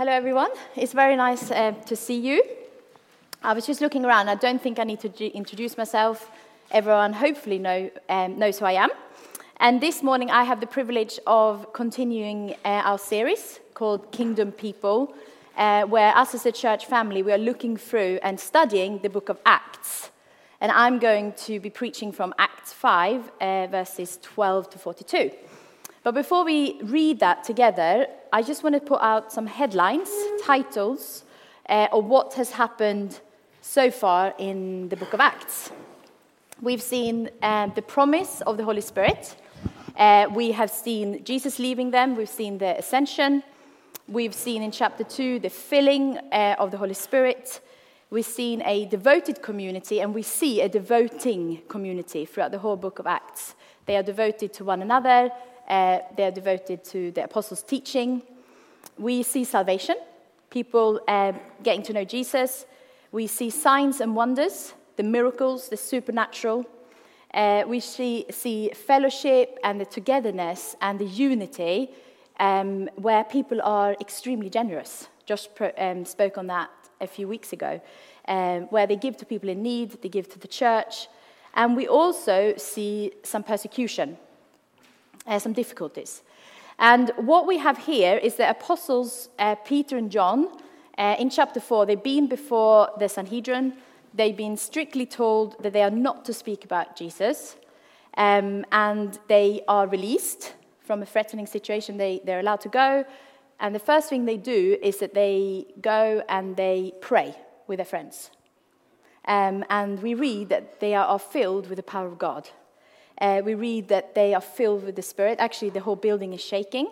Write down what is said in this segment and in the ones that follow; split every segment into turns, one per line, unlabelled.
Hello, everyone. It's very nice uh, to see you. I was just looking around. I don't think I need to g- introduce myself. Everyone hopefully know, um, knows who I am. And this morning, I have the privilege of continuing uh, our series called Kingdom People, uh, where us as a church family, we are looking through and studying the book of Acts. And I'm going to be preaching from Acts 5, uh, verses 12 to 42. But before we read that together, I just want to put out some headlines, titles, uh, of what has happened so far in the book of Acts. We've seen uh, the promise of the Holy Spirit. Uh, we have seen Jesus leaving them. We've seen the ascension. We've seen in chapter 2 the filling uh, of the Holy Spirit. We've seen a devoted community, and we see a devoting community throughout the whole book of Acts. They are devoted to one another, uh, they are devoted to the apostles' teaching. We see salvation, people uh, getting to know Jesus. We see signs and wonders, the miracles, the supernatural. Uh, we see, see, fellowship and the togetherness and the unity um, where people are extremely generous. Josh um, spoke on that a few weeks ago, um, where they give to people in need, they give to the church. And we also see some persecution, uh, some difficulties. And what we have here is the apostles, uh, Peter and John, uh, in chapter 4, they've been before the Sanhedrin. They've been strictly told that they are not to speak about Jesus. Um, and they are released from a threatening situation. They, they're allowed to go. And the first thing they do is that they go and they pray with their friends. Um, and we read that they are filled with the power of God. Uh, we read that they are filled with the Spirit. Actually, the whole building is shaking.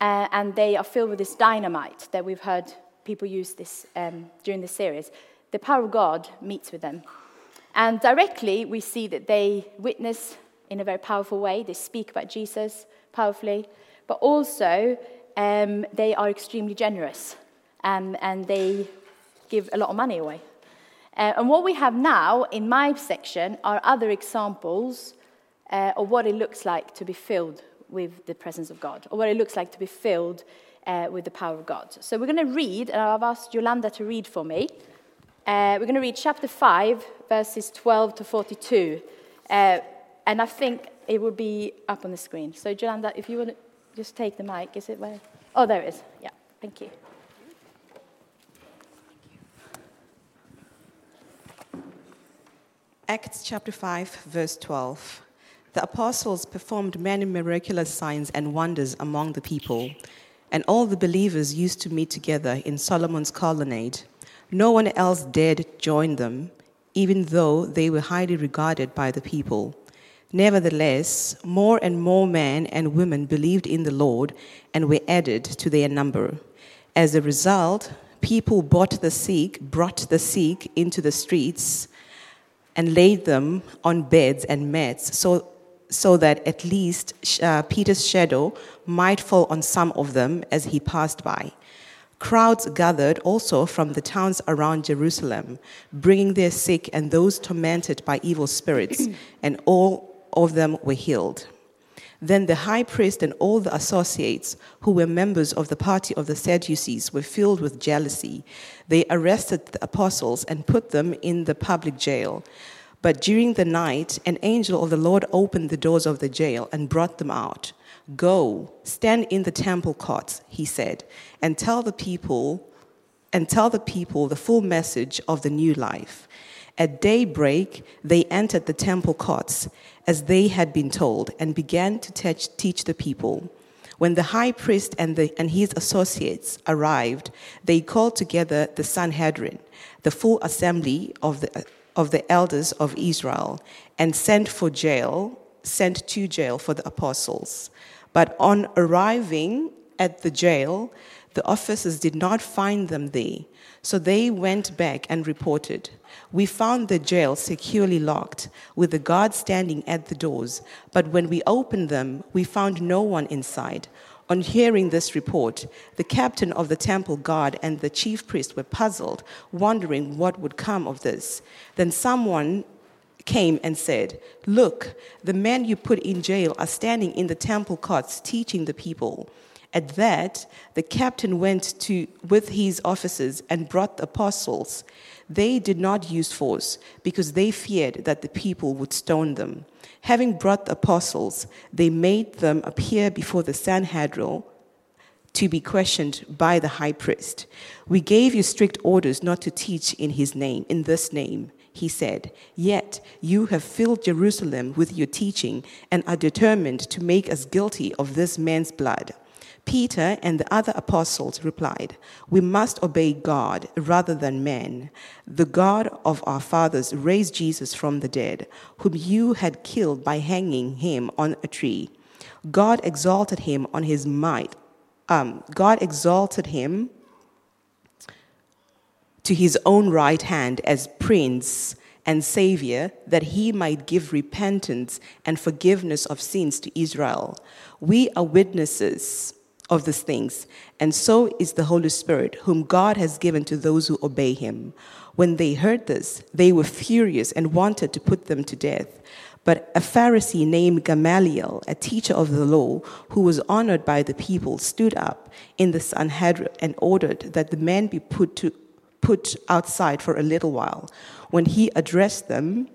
Uh, and they are filled with this dynamite that we've heard people use this um, during the series. The power of God meets with them. And directly, we see that they witness in a very powerful way. They speak about Jesus powerfully, but also um, they are extremely generous um, and they give a lot of money away. Uh, and what we have now in my section are other examples uh, of what it looks like to be filled with the presence of God, or what it looks like to be filled uh, with the power of God. So we're going to read, and I've asked Yolanda to read for me. Uh, we're going to read chapter 5, verses 12 to 42. Uh, and I think it will be up on the screen. So, Yolanda, if you want to just take the mic, is it where? Oh, there it is. Yeah, thank you.
Acts chapter 5, verse 12. The apostles performed many miraculous signs and wonders among the people and all the believers used to meet together in Solomon's colonnade. No one else dared join them, even though they were highly regarded by the people. Nevertheless, more and more men and women believed in the Lord and were added to their number. As a result, people bought the sick, brought the sick into the streets and laid them on beds and mats so so that at least uh, Peter's shadow might fall on some of them as he passed by. Crowds gathered also from the towns around Jerusalem, bringing their sick and those tormented by evil spirits, and all of them were healed. Then the high priest and all the associates who were members of the party of the Sadducees were filled with jealousy. They arrested the apostles and put them in the public jail. But during the night, an angel of the Lord opened the doors of the jail and brought them out. Go, stand in the temple courts, he said, and tell the people and tell the people the full message of the new life. At daybreak, they entered the temple courts as they had been told and began to teach, teach the people. When the high priest and, the, and his associates arrived, they called together the Sanhedrin, the full assembly of the of the elders of Israel and sent for jail, sent to jail for the apostles. But on arriving at the jail, the officers did not find them there. So they went back and reported. We found the jail securely locked, with the guards standing at the doors. But when we opened them, we found no one inside. On hearing this report, the captain of the temple guard and the chief priest were puzzled, wondering what would come of this. Then someone came and said, Look, the men you put in jail are standing in the temple courts teaching the people. At that, the captain went to, with his officers and brought the apostles. They did not use force because they feared that the people would stone them. Having brought the apostles, they made them appear before the Sanhedrin to be questioned by the high priest. We gave you strict orders not to teach in his name, in this name, he said. Yet you have filled Jerusalem with your teaching and are determined to make us guilty of this man's blood. Peter and the other apostles replied, We must obey God rather than men. The God of our fathers raised Jesus from the dead, whom you had killed by hanging him on a tree. God exalted him on his might. Um, God exalted him to his own right hand as prince and savior that he might give repentance and forgiveness of sins to Israel. We are witnesses of these things, and so is the Holy Spirit, whom God has given to those who obey him. When they heard this, they were furious and wanted to put them to death. But a Pharisee named Gamaliel, a teacher of the law, who was honored by the people, stood up in the Sanhedrin and ordered that the men be put, to, put outside for a little while. When he addressed them,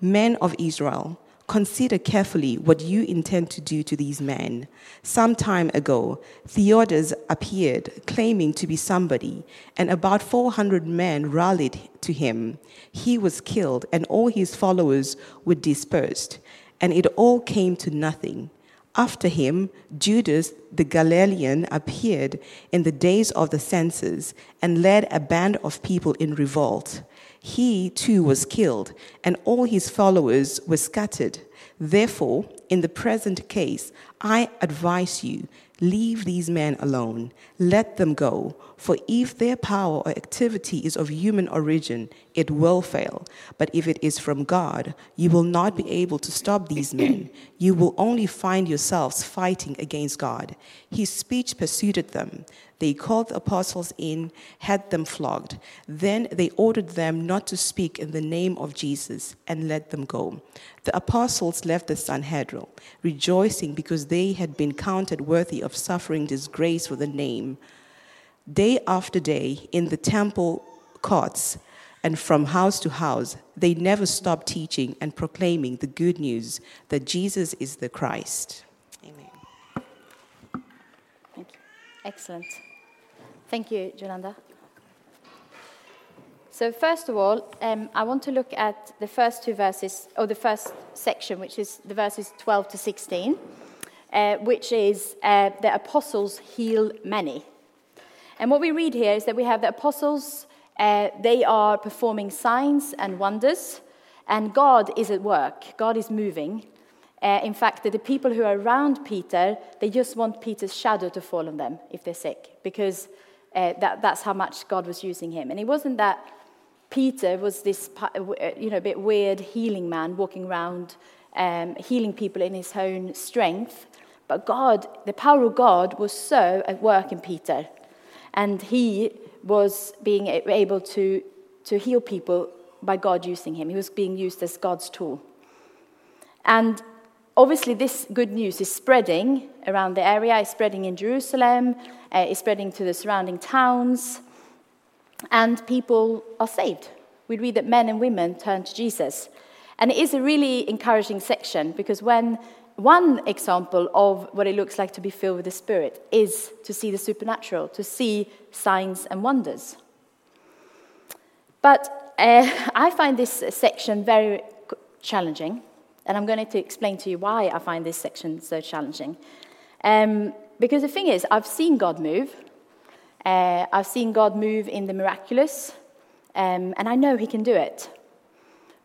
Men of Israel, Consider carefully what you intend to do to these men. Some time ago, Theudas appeared, claiming to be somebody, and about 400 men rallied to him. He was killed, and all his followers were dispersed, and it all came to nothing. After him, Judas the Galilean appeared in the days of the census and led a band of people in revolt he too was killed, and all his followers were scattered. Therefore, in the present case, I advise you leave these men alone, let them go, for if their power or activity is of human origin, it will fail. But if it is from God, you will not be able to stop these men. You will only find yourselves fighting against God. His speech pursued them. They called the apostles in, had them flogged. Then they ordered them not to speak in the name of Jesus and let them go. The apostles left the Sanhedrin, rejoicing because they had been counted worthy of suffering disgrace for the name. Day after day, in the temple courts and from house to house, they never stopped teaching and proclaiming the good news that Jesus is the Christ. Amen.
Thank you. Excellent. Thank you, Jolanda. So, first of all, um, I want to look at the first two verses, or the first section, which is the verses 12 to 16, uh, which is uh, the apostles heal many. And what we read here is that we have the apostles, uh, they are performing signs and wonders, and God is at work, God is moving. Uh, in fact, the people who are around Peter, they just want Peter's shadow to fall on them if they're sick, because uh, that, that's how much God was using him. And it wasn't that Peter was this uh, you know, a bit weird healing man walking around um, healing people in his own strength. But God, the power of God was so at work in Peter. And he was being able to, to heal people by God using him. He was being used as God's tool. And obviously, this good news is spreading around the area, it's spreading in Jerusalem, uh, it's spreading to the surrounding towns, and people are saved. We read that men and women turn to Jesus. And it is a really encouraging section because when one example of what it looks like to be filled with the Spirit is to see the supernatural, to see signs and wonders. But uh, I find this section very challenging and I'm going to explain to you why I find this section so challenging. Um, because the thing is, I've seen God move. Uh, I've seen God move in the miraculous, um, and I know He can do it.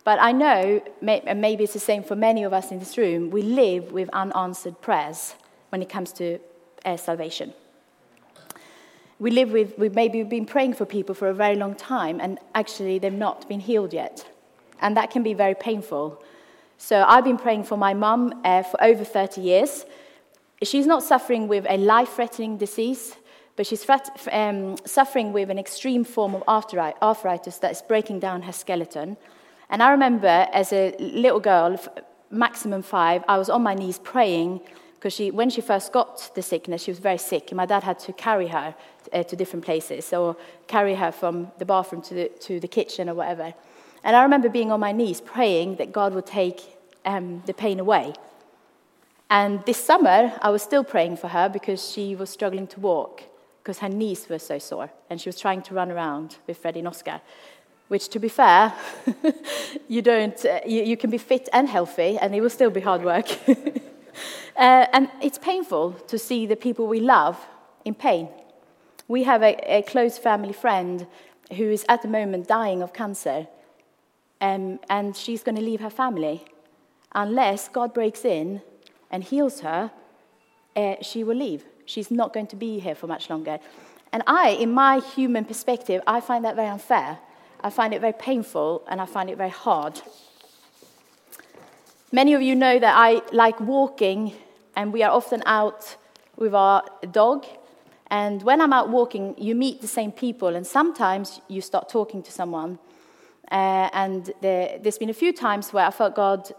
But I know, and maybe it's the same for many of us in this room, we live with unanswered prayers when it comes to uh, salvation. We live with, we maybe we've been praying for people for a very long time, and actually they've not been healed yet. And that can be very painful. So I've been praying for my mum uh, for over 30 years. She's not suffering with a life threatening disease, but she's um, suffering with an extreme form of arthritis that is breaking down her skeleton. And I remember as a little girl, maximum five, I was on my knees praying because she, when she first got the sickness, she was very sick, and my dad had to carry her uh, to different places, or carry her from the bathroom to the, to the kitchen or whatever. And I remember being on my knees praying that God would take um, the pain away. And this summer, I was still praying for her because she was struggling to walk because her knees were so sore, and she was trying to run around with Freddie and Oscar. Which, to be fair, you don't. Uh, you, you can be fit and healthy, and it will still be hard work. Uh, and it's painful to see the people we love in pain. We have a, a close family friend who is at the moment dying of cancer, um, and she's going to leave her family. Unless God breaks in and heals her, uh, she will leave. She's not going to be here for much longer. And I, in my human perspective, I find that very unfair. I find it very painful and I find it very hard. Many of you know that I like walking, and we are often out with our dog. And when I'm out walking, you meet the same people, and sometimes you start talking to someone. Uh, and there, has been a few times where I felt God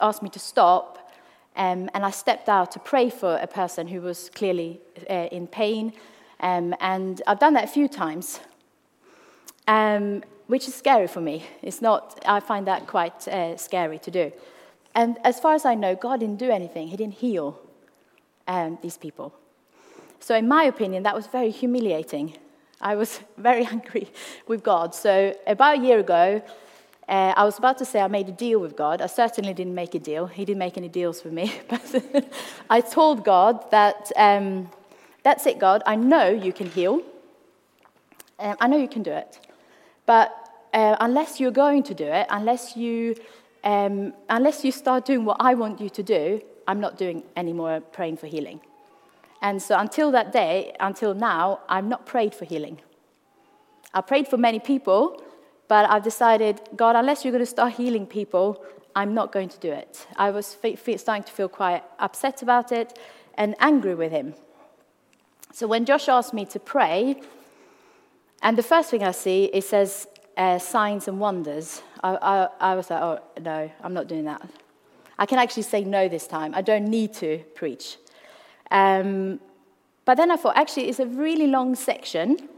asked me to stop, um, and I stepped out to pray for a person who was clearly uh, in pain. Um, and I've done that a few times, um, which is scary for me. It's not, I find that quite uh, scary to do. And as far as I know, God didn't do anything, He didn't heal um, these people. So, in my opinion, that was very humiliating. I was very angry with God. So, about a year ago, uh, I was about to say I made a deal with God. I certainly didn't make a deal. He didn't make any deals with me. But I told God that um, that's it, God. I know you can heal. Um, I know you can do it. But uh, unless you're going to do it, unless you um, unless you start doing what I want you to do, I'm not doing any more praying for healing. And so until that day, until now, I've not prayed for healing. I prayed for many people, but I've decided, God, unless you're going to start healing people, I'm not going to do it. I was starting to feel quite upset about it and angry with him. So when Josh asked me to pray, and the first thing I see, it says uh, signs and wonders. I, I, I was like, oh, no, I'm not doing that. I can actually say no this time. I don't need to preach. Um, but then I thought, actually, it's a really long section.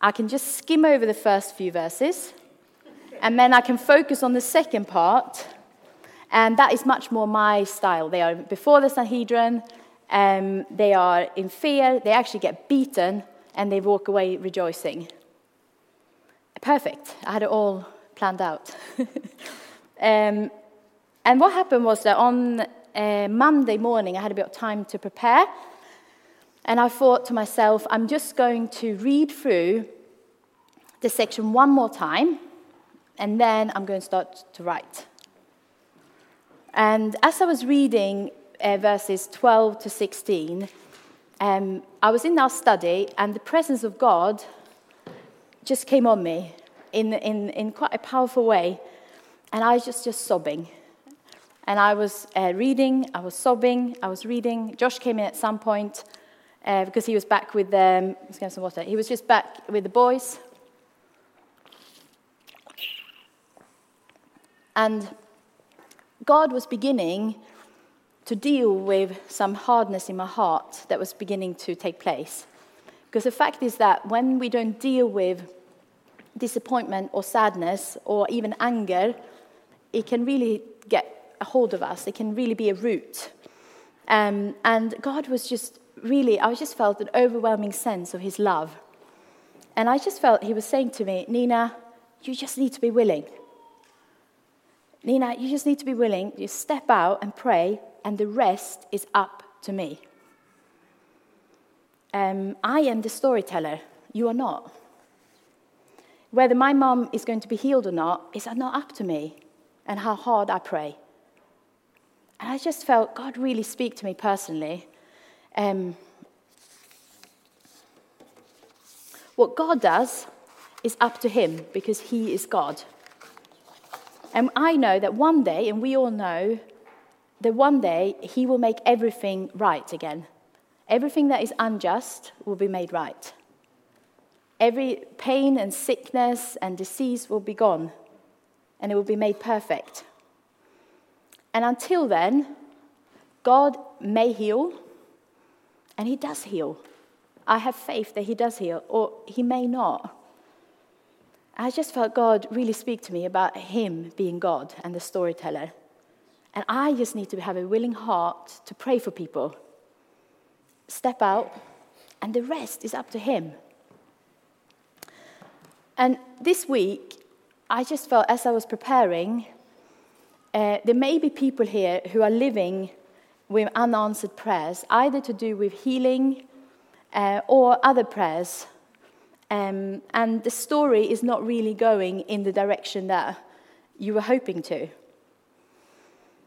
I can just skim over the first few verses, and then I can focus on the second part, and that is much more my style. They are before the Sanhedrin, um, they are in fear, they actually get beaten, and they walk away rejoicing. Perfect. I had it all planned out. um, and what happened was that on uh, Monday morning, I had a bit of time to prepare. And I thought to myself, I'm just going to read through the section one more time, and then I'm going to start to write. And as I was reading uh, verses 12 to 16, um, I was in our study, and the presence of God just came on me in, in, in quite a powerful way. And I was just, just sobbing. And I was uh, reading, I was sobbing, I was reading. Josh came in at some point uh, because he was back with get some water. He was just back with the boys. And God was beginning to deal with some hardness in my heart that was beginning to take place. Because the fact is that when we don't deal with disappointment or sadness or even anger, it can really get a hold of us. It can really be a root. Um, and God was just really, I just felt an overwhelming sense of His love. And I just felt He was saying to me, Nina, you just need to be willing. Nina, you just need to be willing. You step out and pray, and the rest is up to me. Um, I am the storyteller. You are not. Whether my mom is going to be healed or not is not up to me and how hard I pray. And I just felt God really speak to me personally. Um, what God does is up to Him because He is God. And I know that one day, and we all know, that one day He will make everything right again. Everything that is unjust will be made right. Every pain and sickness and disease will be gone, and it will be made perfect. And until then, God may heal, and He does heal. I have faith that He does heal, or He may not. I just felt God really speak to me about Him being God and the storyteller. And I just need to have a willing heart to pray for people. Step out, and the rest is up to Him. And this week, I just felt as I was preparing, uh, there may be people here who are living with unanswered prayers, either to do with healing uh, or other prayers. Um, and the story is not really going in the direction that you were hoping to.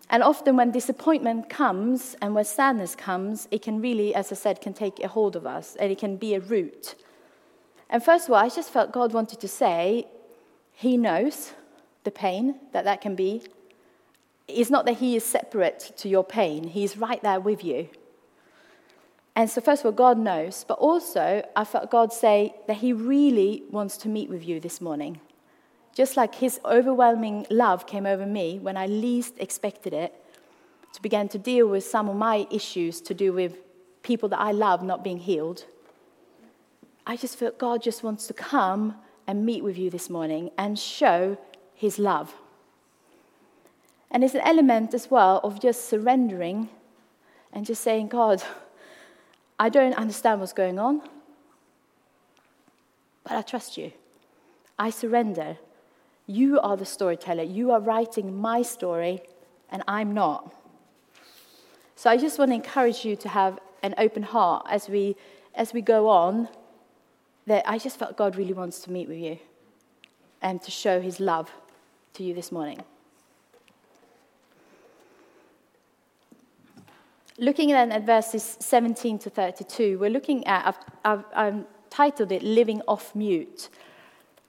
And often when disappointment comes and when sadness comes, it can really, as I said, can take a hold of us and it can be a root. And first of all, I just felt God wanted to say, He knows the pain that that can be. It's not that He is separate to your pain, He's right there with you. And so, first of all, God knows, but also I felt God say that He really wants to meet with you this morning. Just like his overwhelming love came over me when I least expected it, to begin to deal with some of my issues to do with people that I love not being healed. I just felt God just wants to come and meet with you this morning and show his love. And it's an element as well of just surrendering and just saying, God, I don't understand what's going on, but I trust you. I surrender. You are the storyteller. You are writing my story, and I'm not. So I just want to encourage you to have an open heart as we, as we go on. That I just felt God really wants to meet with you and to show his love to you this morning. Looking then at verses 17 to 32, we're looking at, I've, I've, I've titled it Living Off Mute.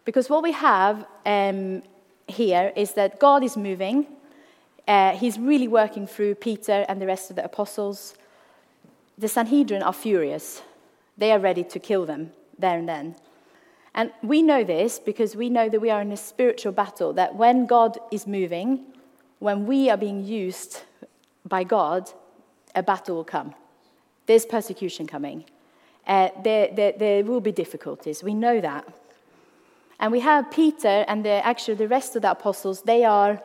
Because what we have um, here is that God is moving. Uh, he's really working through Peter and the rest of the apostles. The Sanhedrin are furious. They are ready to kill them there and then. And we know this because we know that we are in a spiritual battle, that when God is moving, when we are being used by God, a battle will come. There's persecution coming. Uh, there, there, there will be difficulties. We know that. And we have Peter and the, actually the rest of the apostles, they are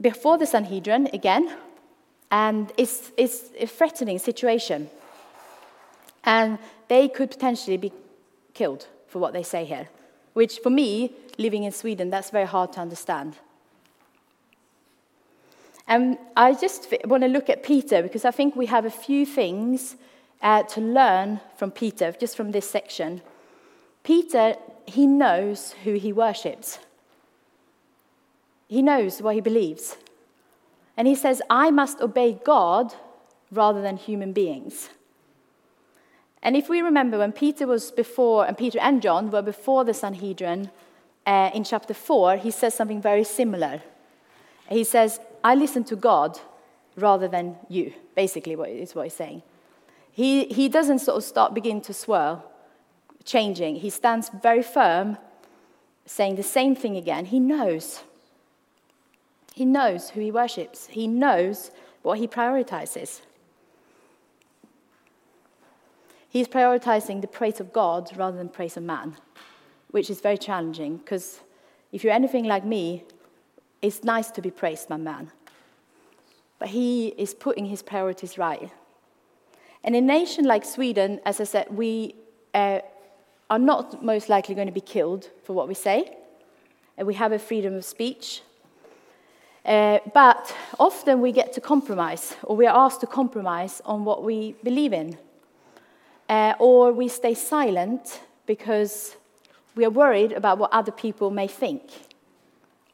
before the Sanhedrin again, and it's, it's a threatening situation. And they could potentially be killed for what they say here, which for me, living in Sweden, that's very hard to understand. And I just want to look at Peter because I think we have a few things uh, to learn from Peter, just from this section. Peter he knows who he worships. He knows what he believes. And he says, I must obey God rather than human beings. And if we remember when Peter was before, and Peter and John were before the Sanhedrin uh, in chapter 4, he says something very similar. He says, I listen to God rather than you, basically, is what he's saying. He, he doesn't sort of start, begin to swirl changing. He stands very firm, saying the same thing again. He knows. He knows who he worships, he knows what he prioritizes. He's prioritizing the praise of God rather than praise of man, which is very challenging because if you're anything like me, it's nice to be praised by man. But he is putting his priorities right. And in a nation like Sweden, as I said, we uh, are not most likely going to be killed for what we say. And we have a freedom of speech. Uh, but often we get to compromise, or we are asked to compromise on what we believe in. Uh, or we stay silent because we are worried about what other people may think,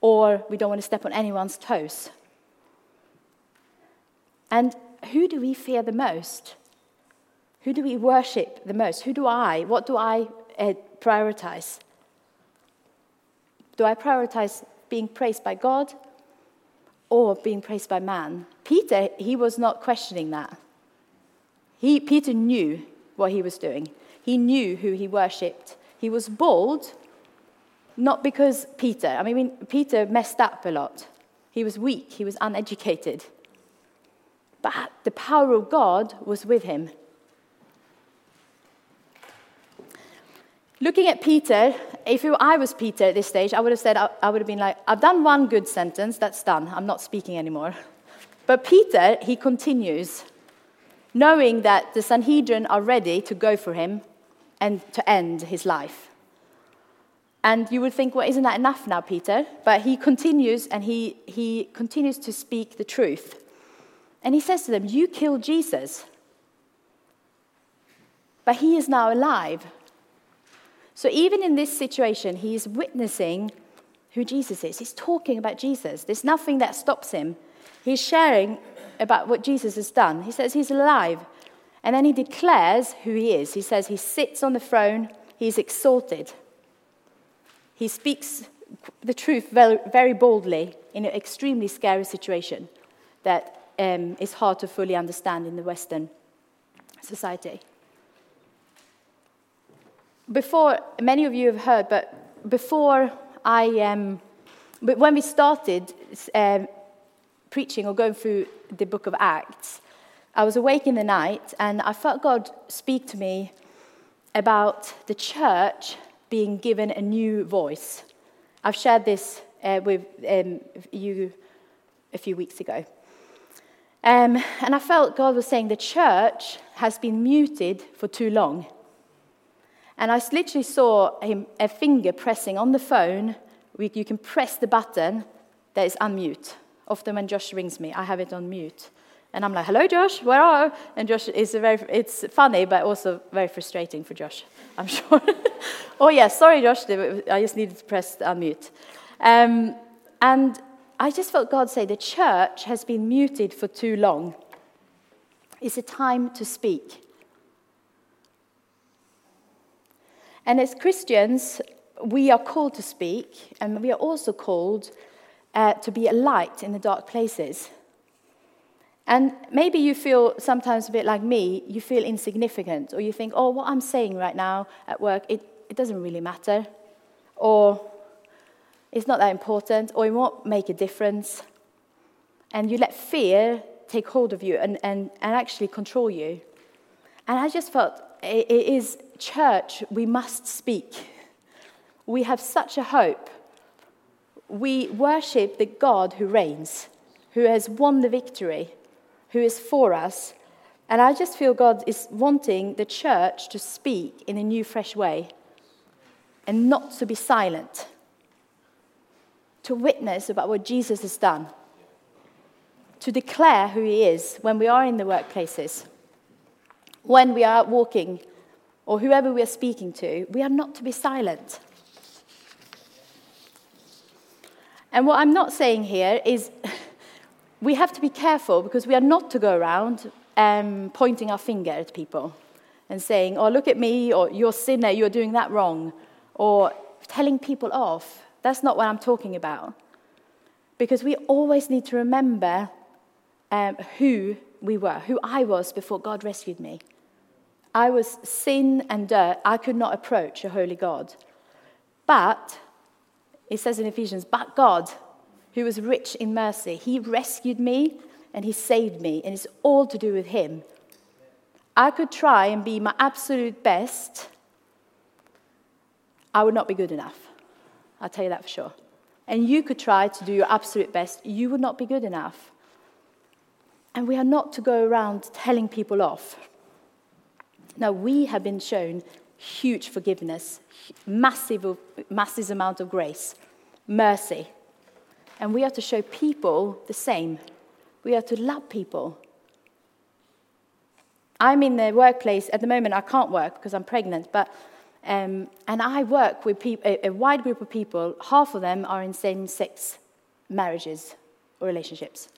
or we don't want to step on anyone's toes. And who do we fear the most? Who do we worship the most? Who do I? What do I uh, prioritize? Do I prioritize being praised by God or being praised by man? Peter, he was not questioning that. He, Peter knew what he was doing, he knew who he worshipped. He was bold, not because Peter, I mean, Peter messed up a lot. He was weak, he was uneducated. but the power of God was with him. Looking at Peter, if I was Peter at this stage, I would have said, I would have been like, I've done one good sentence, that's done, I'm not speaking anymore. But Peter, he continues, knowing that the Sanhedrin are ready to go for him and to end his life. And you would think, well, isn't that enough now, Peter? But he continues and he, he continues to speak the truth. And he says to them, You killed Jesus, but he is now alive. So even in this situation, he is witnessing who Jesus is. He's talking about Jesus. There's nothing that stops him. He's sharing about what Jesus has done. He says he's alive. And then he declares who he is. He says he sits on the throne, he's exalted. He speaks the truth very, boldly in an extremely scary situation that um, is hard to fully understand in the Western society. Before, many of you have heard, but before I, um, but when we started um, preaching or going through the book of Acts, I was awake in the night and I felt God speak to me about the church being given a new voice. I've shared this uh, with um, you a few weeks ago. Um, and I felt God was saying the church has been muted for too long. And I literally saw him, a finger pressing on the phone. You can press the button that is unmute. Often when Josh rings me, I have it on mute. And I'm like, hello, Josh, where are you? And Josh is very, it's funny, but also very frustrating for Josh, I'm sure. oh, yeah, sorry, Josh, I just needed to press unmute. Um, and I just felt God say the church has been muted for too long. It's a time to speak. And as Christians, we are called to speak, and we are also called uh, to be a light in the dark places. And maybe you feel sometimes a bit like me, you feel insignificant, or you think, oh, what I'm saying right now at work, it, it doesn't really matter. Or it's not that important or it won't make a difference. And you let fear take hold of you and, and, and actually control you. And I just felt it is church, we must speak. We have such a hope. We worship the God who reigns, who has won the victory, who is for us. And I just feel God is wanting the church to speak in a new, fresh way and not to be silent to witness about what Jesus has done, to declare who he is when we are in the workplaces, when we are walking, or whoever we are speaking to, we are not to be silent. And what I'm not saying here is we have to be careful because we are not to go around um, pointing our finger at people and saying, oh, look at me, or you're sinner, you're doing that wrong, or telling people off. That's not what I'm talking about. Because we always need to remember um, who we were, who I was before God rescued me. I was sin and dirt. I could not approach a holy God. But, it says in Ephesians, but God, who was rich in mercy, he rescued me and he saved me, and it's all to do with him. I could try and be my absolute best, I would not be good enough. I'll tell you that for sure. And you could try to do your absolute best, you would not be good enough. And we are not to go around telling people off. Now, we have been shown huge forgiveness, massive, massive amount of grace, mercy. And we are to show people the same. We are to love people. I'm in the workplace at the moment, I can't work because I'm pregnant, but um, and I work with a, a wide group of people. Half of them are in same sex marriages or relationships.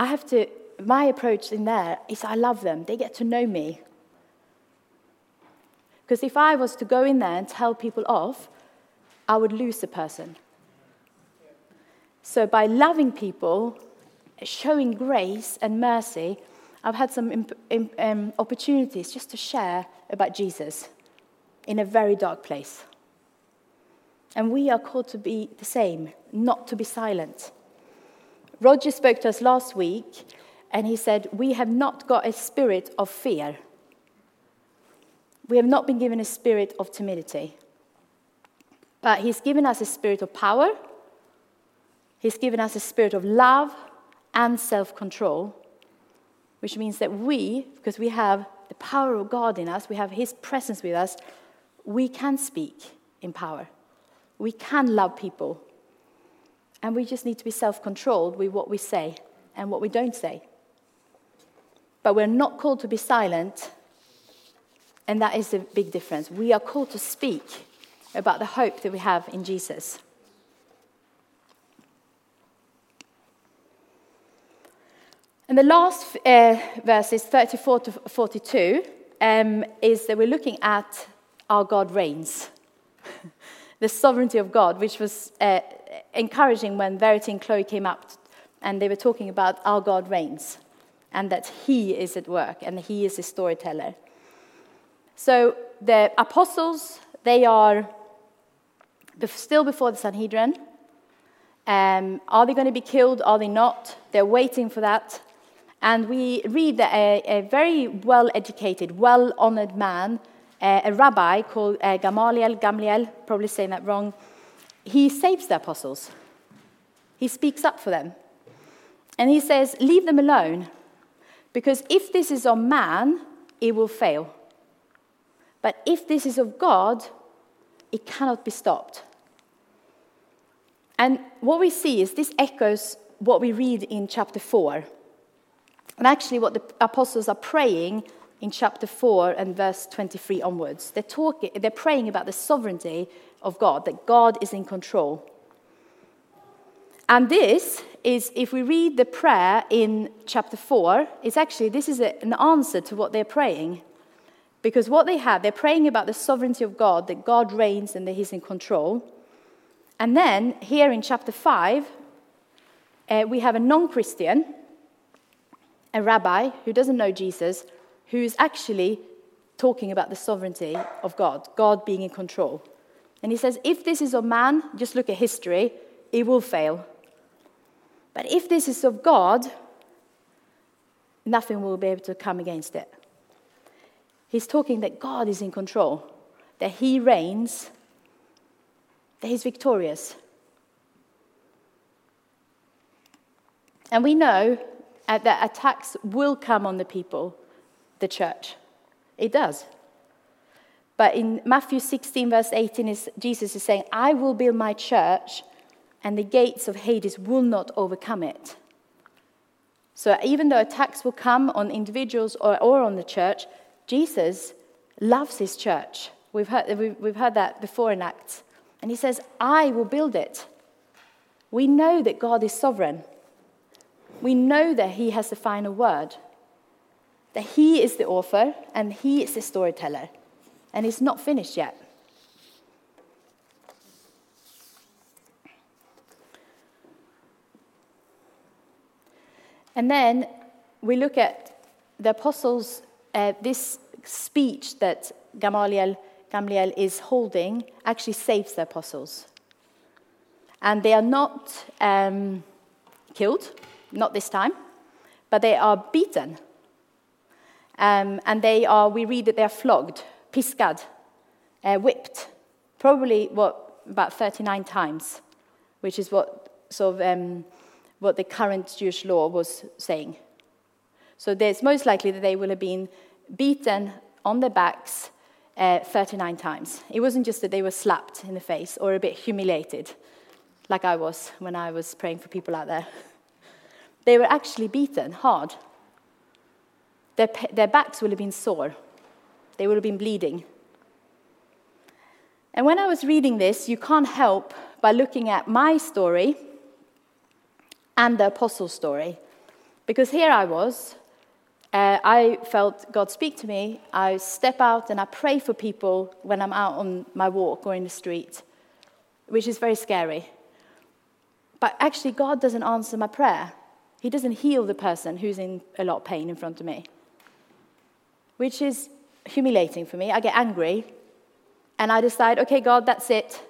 I have to, my approach in there is I love them. They get to know me. Because if I was to go in there and tell people off, I would lose the person. So by loving people, showing grace and mercy, I've had some imp- imp- um, opportunities just to share about Jesus in a very dark place. And we are called to be the same, not to be silent. Roger spoke to us last week and he said, We have not got a spirit of fear. We have not been given a spirit of timidity. But he's given us a spirit of power, he's given us a spirit of love and self control, which means that we, because we have the power of God in us, we have his presence with us, we can speak in power. We can love people. And we just need to be self controlled with what we say and what we don't say. But we're not called to be silent, and that is the big difference. We are called to speak about the hope that we have in Jesus. And the last uh, verses, 34 to 42, um, is that we're looking at our God reigns. the sovereignty of God, which was uh, encouraging when Verity and Chloe came up and they were talking about our God reigns and that He is at work and He is a storyteller. So the apostles, they are still before the Sanhedrin. Um, are they going to be killed? Are they not? They're waiting for that. And we read that a, a very well educated, well honored man, uh, a rabbi called uh, Gamaliel, Gamliel, probably saying that wrong, he saves the apostles. He speaks up for them. And he says, Leave them alone, because if this is on man, it will fail. But if this is of God, it cannot be stopped. And what we see is this echoes what we read in chapter 4. And actually, what the apostles are praying in chapter 4 and verse 23 onwards. They're, talking, they're praying about the sovereignty of God, that God is in control. And this is, if we read the prayer in chapter 4, it's actually, this is a, an answer to what they're praying. Because what they have, they're praying about the sovereignty of God, that God reigns and that He's in control. And then, here in chapter 5, uh, we have a non Christian, a rabbi who doesn't know Jesus, who is actually talking about the sovereignty of God, God being in control. And he says, if this is of man, just look at history, it will fail. But if this is of God, nothing will be able to come against it. He's talking that God is in control, that he reigns, that he's victorious. And we know that attacks will come on the people the church. It does. But in Matthew 16, verse 18, is, Jesus is saying, I will build my church, and the gates of Hades will not overcome it. So even though attacks will come on individuals or, or on the church, Jesus loves his church. We've heard, we've heard that before in Acts. And he says, I will build it. We know that God is sovereign. We know that he has the final word that he is the author and he is the storyteller, and it's not finished yet. And then we look at the apostles, uh, this speech that Gamaliel, Gamaliel is holding actually saves the apostles. And they are not um, killed, not this time, but they are beaten um, and they are, we read that they are flogged, piskad, uh, whipped, probably what, about 39 times, which is what sort of um, what the current Jewish law was saying. So it's most likely that they will have been beaten on their backs uh, 39 times. It wasn't just that they were slapped in the face or a bit humiliated, like I was when I was praying for people out there. They were actually beaten hard their, their backs will have been sore, they would have been bleeding. And when I was reading this, you can't help by looking at my story and the apostles' story. Because here I was, uh, I felt God speak to me. I step out and I pray for people when I'm out on my walk or in the street, which is very scary. But actually, God doesn't answer my prayer. He doesn't heal the person who's in a lot of pain in front of me which is humiliating for me. I get angry and I decide, okay, God, that's it.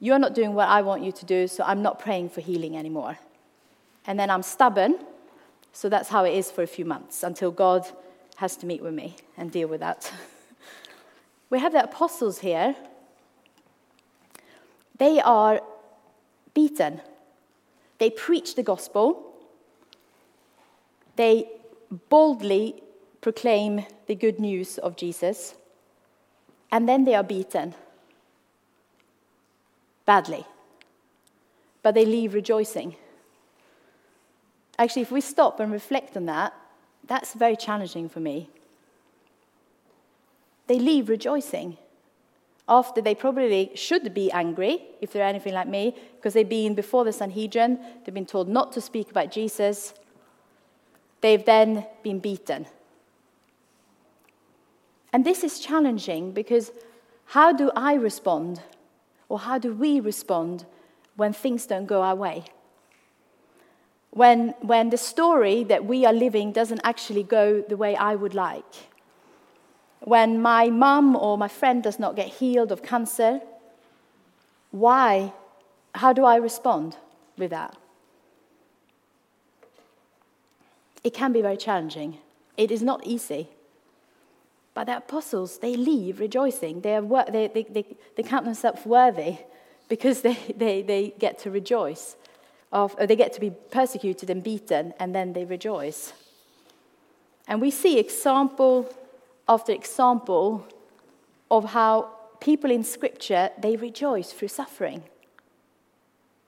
You're not doing what I want you to do, so I'm not praying for healing anymore. And then I'm stubborn, So that's how it is for a few months until God has to meet with me and deal with that. we have the apostles here. They are beaten. They preach the gospel. They boldly proclaim the good news of Jesus. And then they are beaten badly. But they leave rejoicing. Actually, if we stop and reflect on that, that's very challenging for me. They leave rejoicing after they probably should be angry, if they're anything like me, because they've been before the Sanhedrin, they've been told not to speak about Jesus. They've then been beaten. And this is challenging because how do I respond, or how do we respond when things don't go our way? when, when the story that we are living doesn't actually go the way I would like. When my mum or my friend does not get healed of cancer, why? How do I respond with that? It can be very challenging. It is not easy. But the apostles, they leave rejoicing. They, are, they, they, they, they count themselves worthy because they, they, they get to rejoice of, they get to be persecuted and beaten, and then they rejoice. And we see example after example of how people in Scripture they rejoice through suffering.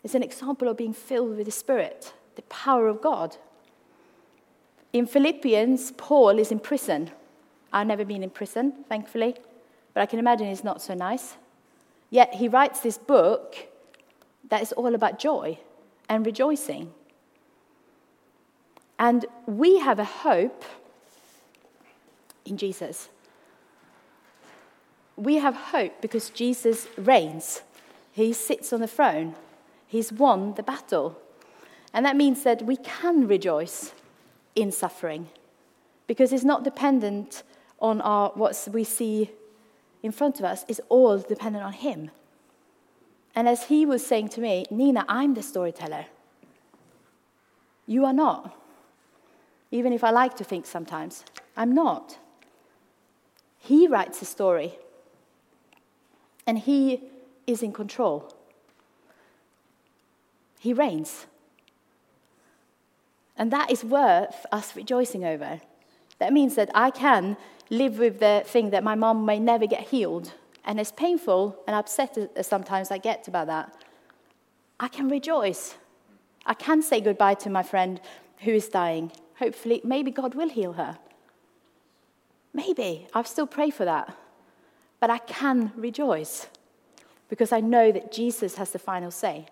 It's an example of being filled with the Spirit, the power of God. In Philippians, Paul is in prison. I've never been in prison, thankfully, but I can imagine it's not so nice. Yet he writes this book that is all about joy and rejoicing. And we have a hope in Jesus. We have hope because Jesus reigns. He sits on the throne. He's won the battle. And that means that we can rejoice in suffering because it's not dependent on our, what we see in front of us, is all dependent on Him. And as he was saying to me, Nina, I'm the storyteller. You are not. Even if I like to think sometimes, I'm not. He writes the story, and he is in control. He reigns. And that is worth us rejoicing over. That means that I can live with the thing that my mom may never get healed and as painful and upset as uh, sometimes I get about that, I can rejoice. I can say goodbye to my friend who is dying. Hopefully, maybe God will heal her. Maybe. I'll still pray for that. But I can rejoice because I know that Jesus has the final say.